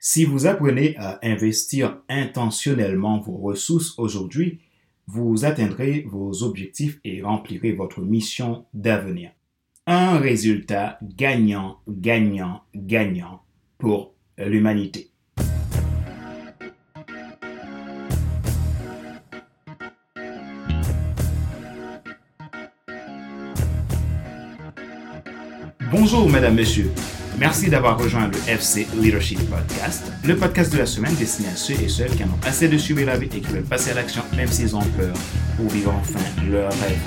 Si vous apprenez à investir intentionnellement vos ressources aujourd'hui, vous atteindrez vos objectifs et remplirez votre mission d'avenir. Un résultat gagnant, gagnant, gagnant pour l'humanité. Bonjour, mesdames, messieurs. Merci d'avoir rejoint le FC Leadership Podcast, le podcast de la semaine destiné à ceux et celles qui en ont assez de suivre la vie et qui veulent passer à l'action même s'ils ont peur pour vivre enfin leur rêve.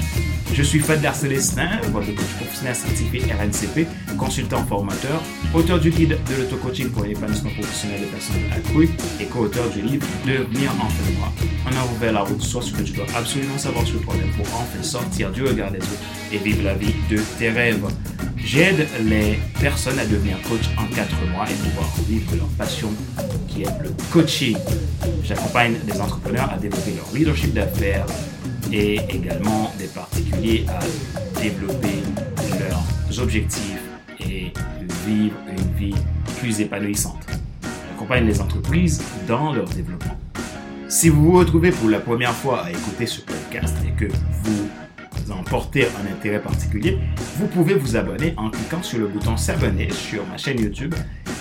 Je suis Fadler Célestin, votre coach professionnel certifié RNCP, consultant formateur, auteur du guide de l'auto-coaching pour l'épanouissement professionnel des personnes accrues et co-auteur du livre Devenir enfin moi. On a ouvert la route soit ce que tu dois absolument savoir sur le problème pour enfin sortir du regard des autres et vivre la vie de tes rêves. J'aide les personnes à devenir coach en quatre mois et pouvoir vivre leur passion qui est le coaching. J'accompagne des entrepreneurs à développer leur leadership d'affaires et également des particuliers à développer leurs objectifs et vivre une vie plus épanouissante. J'accompagne les entreprises dans leur développement. Si vous vous retrouvez pour la première fois à écouter ce podcast et que vous en portez un intérêt particulier, vous pouvez vous abonner en cliquant sur le bouton s'abonner sur ma chaîne YouTube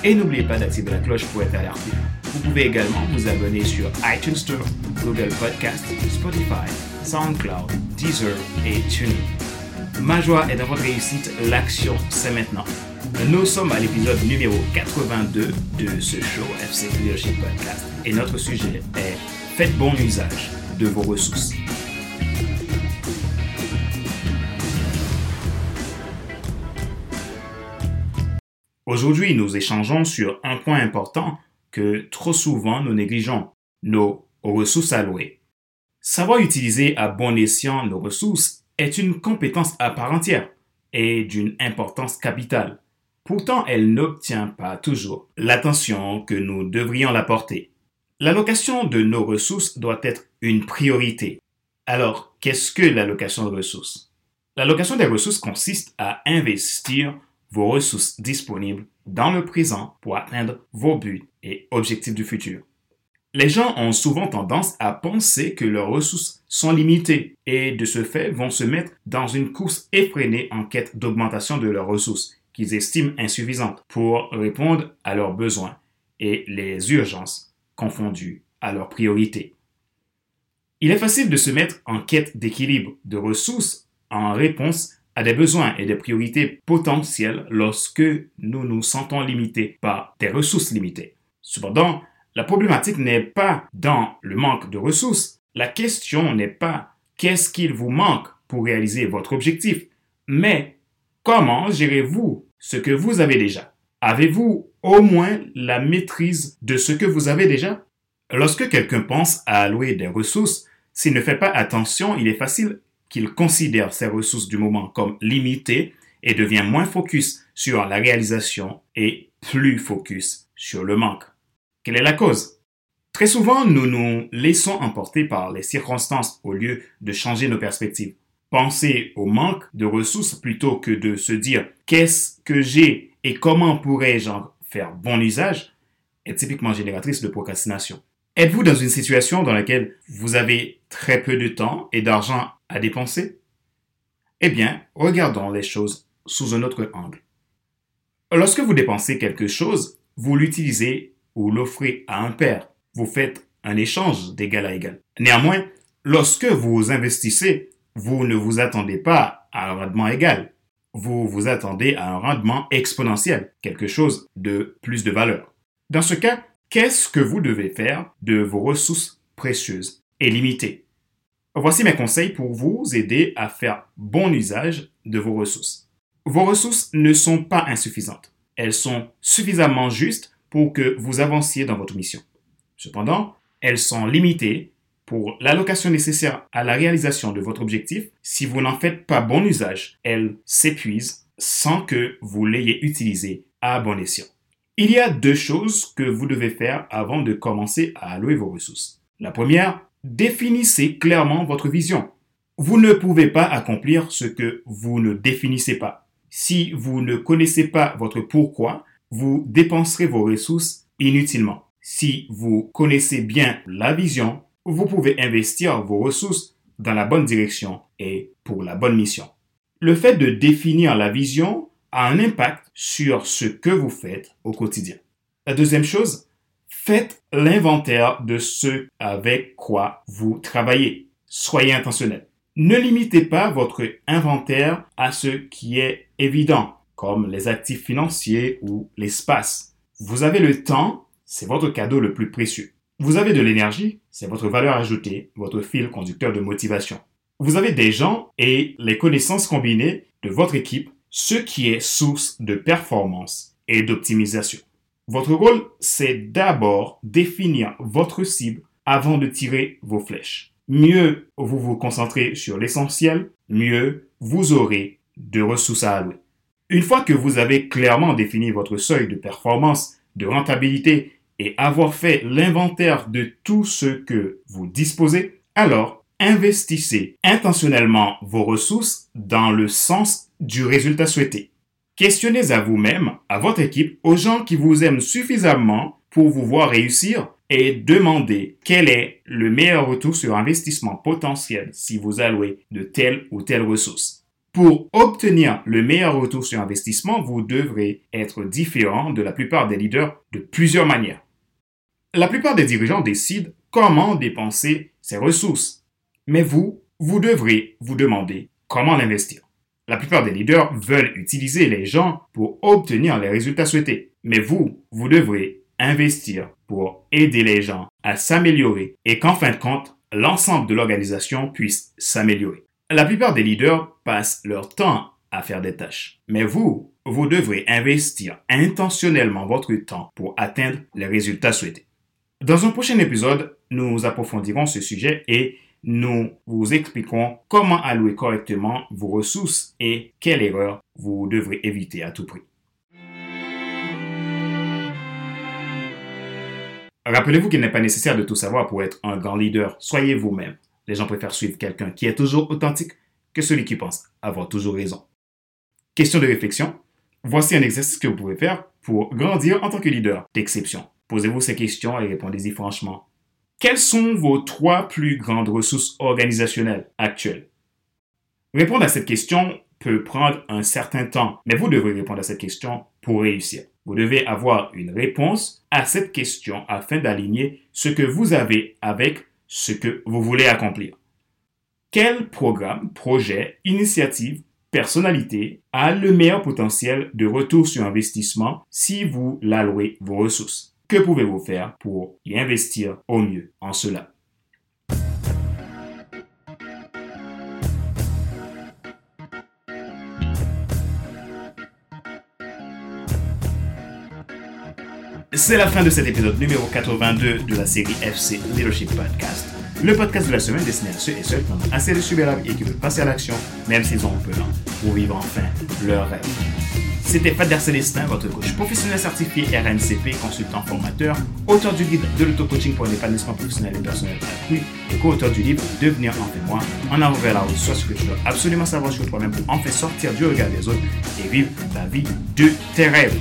et n'oubliez pas d'activer la cloche pour être alerté. Vous pouvez également vous abonner sur iTunes Store, Google Podcast, Spotify, SoundCloud, Deezer et TuneIn. Ma joie est dans votre réussite, l'action c'est maintenant. Nous sommes à l'épisode numéro 82 de ce show FC Leadership Podcast et notre sujet est Faites bon usage de vos ressources. Aujourd'hui, nous échangeons sur un point important que trop souvent nous négligeons, nos ressources allouées. Savoir utiliser à bon escient nos ressources est une compétence à part entière et d'une importance capitale. Pourtant, elle n'obtient pas toujours l'attention que nous devrions l'apporter. L'allocation de nos ressources doit être une priorité. Alors, qu'est-ce que l'allocation de ressources? L'allocation des ressources consiste à investir vos ressources disponibles dans le présent pour atteindre vos buts et objectifs du futur. Les gens ont souvent tendance à penser que leurs ressources sont limitées et de ce fait vont se mettre dans une course effrénée en quête d'augmentation de leurs ressources qu'ils estiment insuffisantes pour répondre à leurs besoins et les urgences confondues à leurs priorités. Il est facile de se mettre en quête d'équilibre de ressources en réponse à des besoins et des priorités potentielles lorsque nous nous sentons limités par des ressources limitées. Cependant, la problématique n'est pas dans le manque de ressources. La question n'est pas qu'est-ce qu'il vous manque pour réaliser votre objectif, mais comment gérez-vous ce que vous avez déjà? Avez-vous au moins la maîtrise de ce que vous avez déjà? Lorsque quelqu'un pense à allouer des ressources, s'il ne fait pas attention, il est facile qu'il considère ses ressources du moment comme limitées et devient moins focus sur la réalisation et plus focus sur le manque. Quelle est la cause? Très souvent, nous nous laissons emporter par les circonstances au lieu de changer nos perspectives. Penser au manque de ressources plutôt que de se dire qu'est-ce que j'ai et comment pourrais-je en faire bon usage? est typiquement génératrice de procrastination. Êtes-vous dans une situation dans laquelle vous avez très peu de temps et d'argent à dépenser Eh bien, regardons les choses sous un autre angle. Lorsque vous dépensez quelque chose, vous l'utilisez ou l'offrez à un père. Vous faites un échange d'égal à égal. Néanmoins, lorsque vous investissez, vous ne vous attendez pas à un rendement égal. Vous vous attendez à un rendement exponentiel, quelque chose de plus de valeur. Dans ce cas, qu'est-ce que vous devez faire de vos ressources précieuses? Limitées Voici mes conseils pour vous aider à faire bon usage de vos ressources. Vos ressources ne sont pas insuffisantes. Elles sont suffisamment justes pour que vous avanciez dans votre mission. Cependant, elles sont limitées pour l'allocation nécessaire à la réalisation de votre objectif. Si vous n'en faites pas bon usage, elles s'épuisent sans que vous l'ayez utilisé à bon escient. Il y a deux choses que vous devez faire avant de commencer à allouer vos ressources. La première, définissez clairement votre vision. Vous ne pouvez pas accomplir ce que vous ne définissez pas. Si vous ne connaissez pas votre pourquoi, vous dépenserez vos ressources inutilement. Si vous connaissez bien la vision, vous pouvez investir vos ressources dans la bonne direction et pour la bonne mission. Le fait de définir la vision a un impact sur ce que vous faites au quotidien. La deuxième chose, faites l'inventaire de ce avec quoi vous travaillez. Soyez intentionnel. Ne limitez pas votre inventaire à ce qui est évident, comme les actifs financiers ou l'espace. Vous avez le temps, c'est votre cadeau le plus précieux. Vous avez de l'énergie, c'est votre valeur ajoutée, votre fil conducteur de motivation. Vous avez des gens et les connaissances combinées de votre équipe, ce qui est source de performance et d'optimisation. Votre rôle, c'est d'abord définir votre cible avant de tirer vos flèches. Mieux vous vous concentrez sur l'essentiel, mieux vous aurez de ressources à allouer. Une fois que vous avez clairement défini votre seuil de performance, de rentabilité et avoir fait l'inventaire de tout ce que vous disposez, alors investissez intentionnellement vos ressources dans le sens du résultat souhaité. Questionnez à vous-même, à votre équipe, aux gens qui vous aiment suffisamment pour vous voir réussir et demandez quel est le meilleur retour sur investissement potentiel si vous allouez de telle ou telle ressource. Pour obtenir le meilleur retour sur investissement, vous devrez être différent de la plupart des leaders de plusieurs manières. La plupart des dirigeants décident comment dépenser ces ressources. Mais vous, vous devrez vous demander comment l'investir. La plupart des leaders veulent utiliser les gens pour obtenir les résultats souhaités. Mais vous, vous devrez investir pour aider les gens à s'améliorer et qu'en fin de compte, l'ensemble de l'organisation puisse s'améliorer. La plupart des leaders passent leur temps à faire des tâches. Mais vous, vous devrez investir intentionnellement votre temps pour atteindre les résultats souhaités. Dans un prochain épisode, nous approfondirons ce sujet et nous vous expliquons comment allouer correctement vos ressources et quelle erreur vous devrez éviter à tout prix. Rappelez-vous qu'il n'est pas nécessaire de tout savoir pour être un grand leader. Soyez vous-même. Les gens préfèrent suivre quelqu'un qui est toujours authentique que celui qui pense avoir toujours raison. Question de réflexion. Voici un exercice que vous pouvez faire pour grandir en tant que leader d'exception. Posez-vous ces questions et répondez-y franchement. Quelles sont vos trois plus grandes ressources organisationnelles actuelles? Répondre à cette question peut prendre un certain temps, mais vous devrez répondre à cette question pour réussir. Vous devez avoir une réponse à cette question afin d'aligner ce que vous avez avec ce que vous voulez accomplir. Quel programme, projet, initiative, personnalité a le meilleur potentiel de retour sur investissement si vous l'allouez vos ressources? Que pouvez-vous faire pour y investir au mieux en cela? C'est la fin de cet épisode numéro 82 de la série FC Leadership Podcast. Le podcast de la semaine destiné à ceux et celles qui ont assez de subir et qui veulent passer à l'action, même s'ils ont un peu pour vivre enfin leur rêve. C'était Fader Célestin, votre coach professionnel certifié RNCP, consultant formateur, auteur du guide de l'auto-coaching pour l'épanouissement professionnel et personnel accru et co-auteur du livre Devenir enfin moi, en avant vers la route, soit ce que tu dois absolument savoir sur toi-même pour enfin sortir du regard des autres et vivre la vie de tes rêves.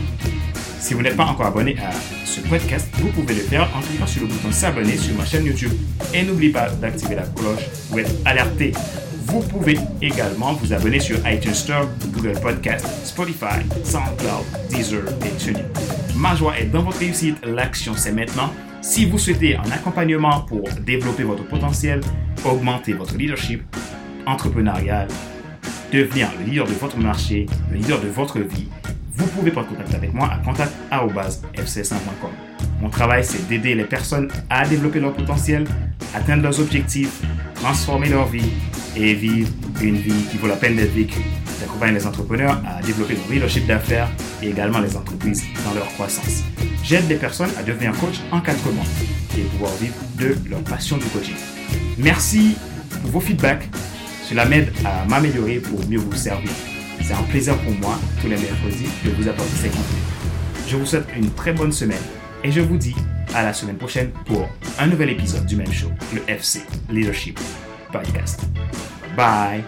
Si vous n'êtes pas encore abonné à ce podcast, vous pouvez le faire en cliquant sur le bouton s'abonner sur ma chaîne YouTube. Et n'oubliez pas d'activer la cloche pour être alerté vous pouvez également vous abonner sur iTunes Store, Google Podcast, Spotify, SoundCloud, Deezer et TuneIn. Ma joie est dans votre réussite. L'action, c'est maintenant. Si vous souhaitez un accompagnement pour développer votre potentiel, augmenter votre leadership entrepreneurial, devenir le leader de votre marché, le leader de votre vie, vous pouvez prendre contact avec moi à contact.fcs1.com. Mon travail, c'est d'aider les personnes à développer leur potentiel, atteindre leurs objectifs, transformer leur vie et vivre une vie qui vaut la peine d'être vécue. J'accompagne les entrepreneurs à développer leur leadership d'affaires et également les entreprises dans leur croissance. J'aide les personnes à devenir coach en quatre mois et pouvoir vivre de leur passion du coaching. Merci pour vos feedbacks. Cela m'aide à m'améliorer pour mieux vous servir. C'est un plaisir pour moi tous les mercredis de vous apporter ces contenus. Je vous souhaite une très bonne semaine et je vous dis à la semaine prochaine pour un nouvel épisode du même show, le FC Leadership Podcast. Bye.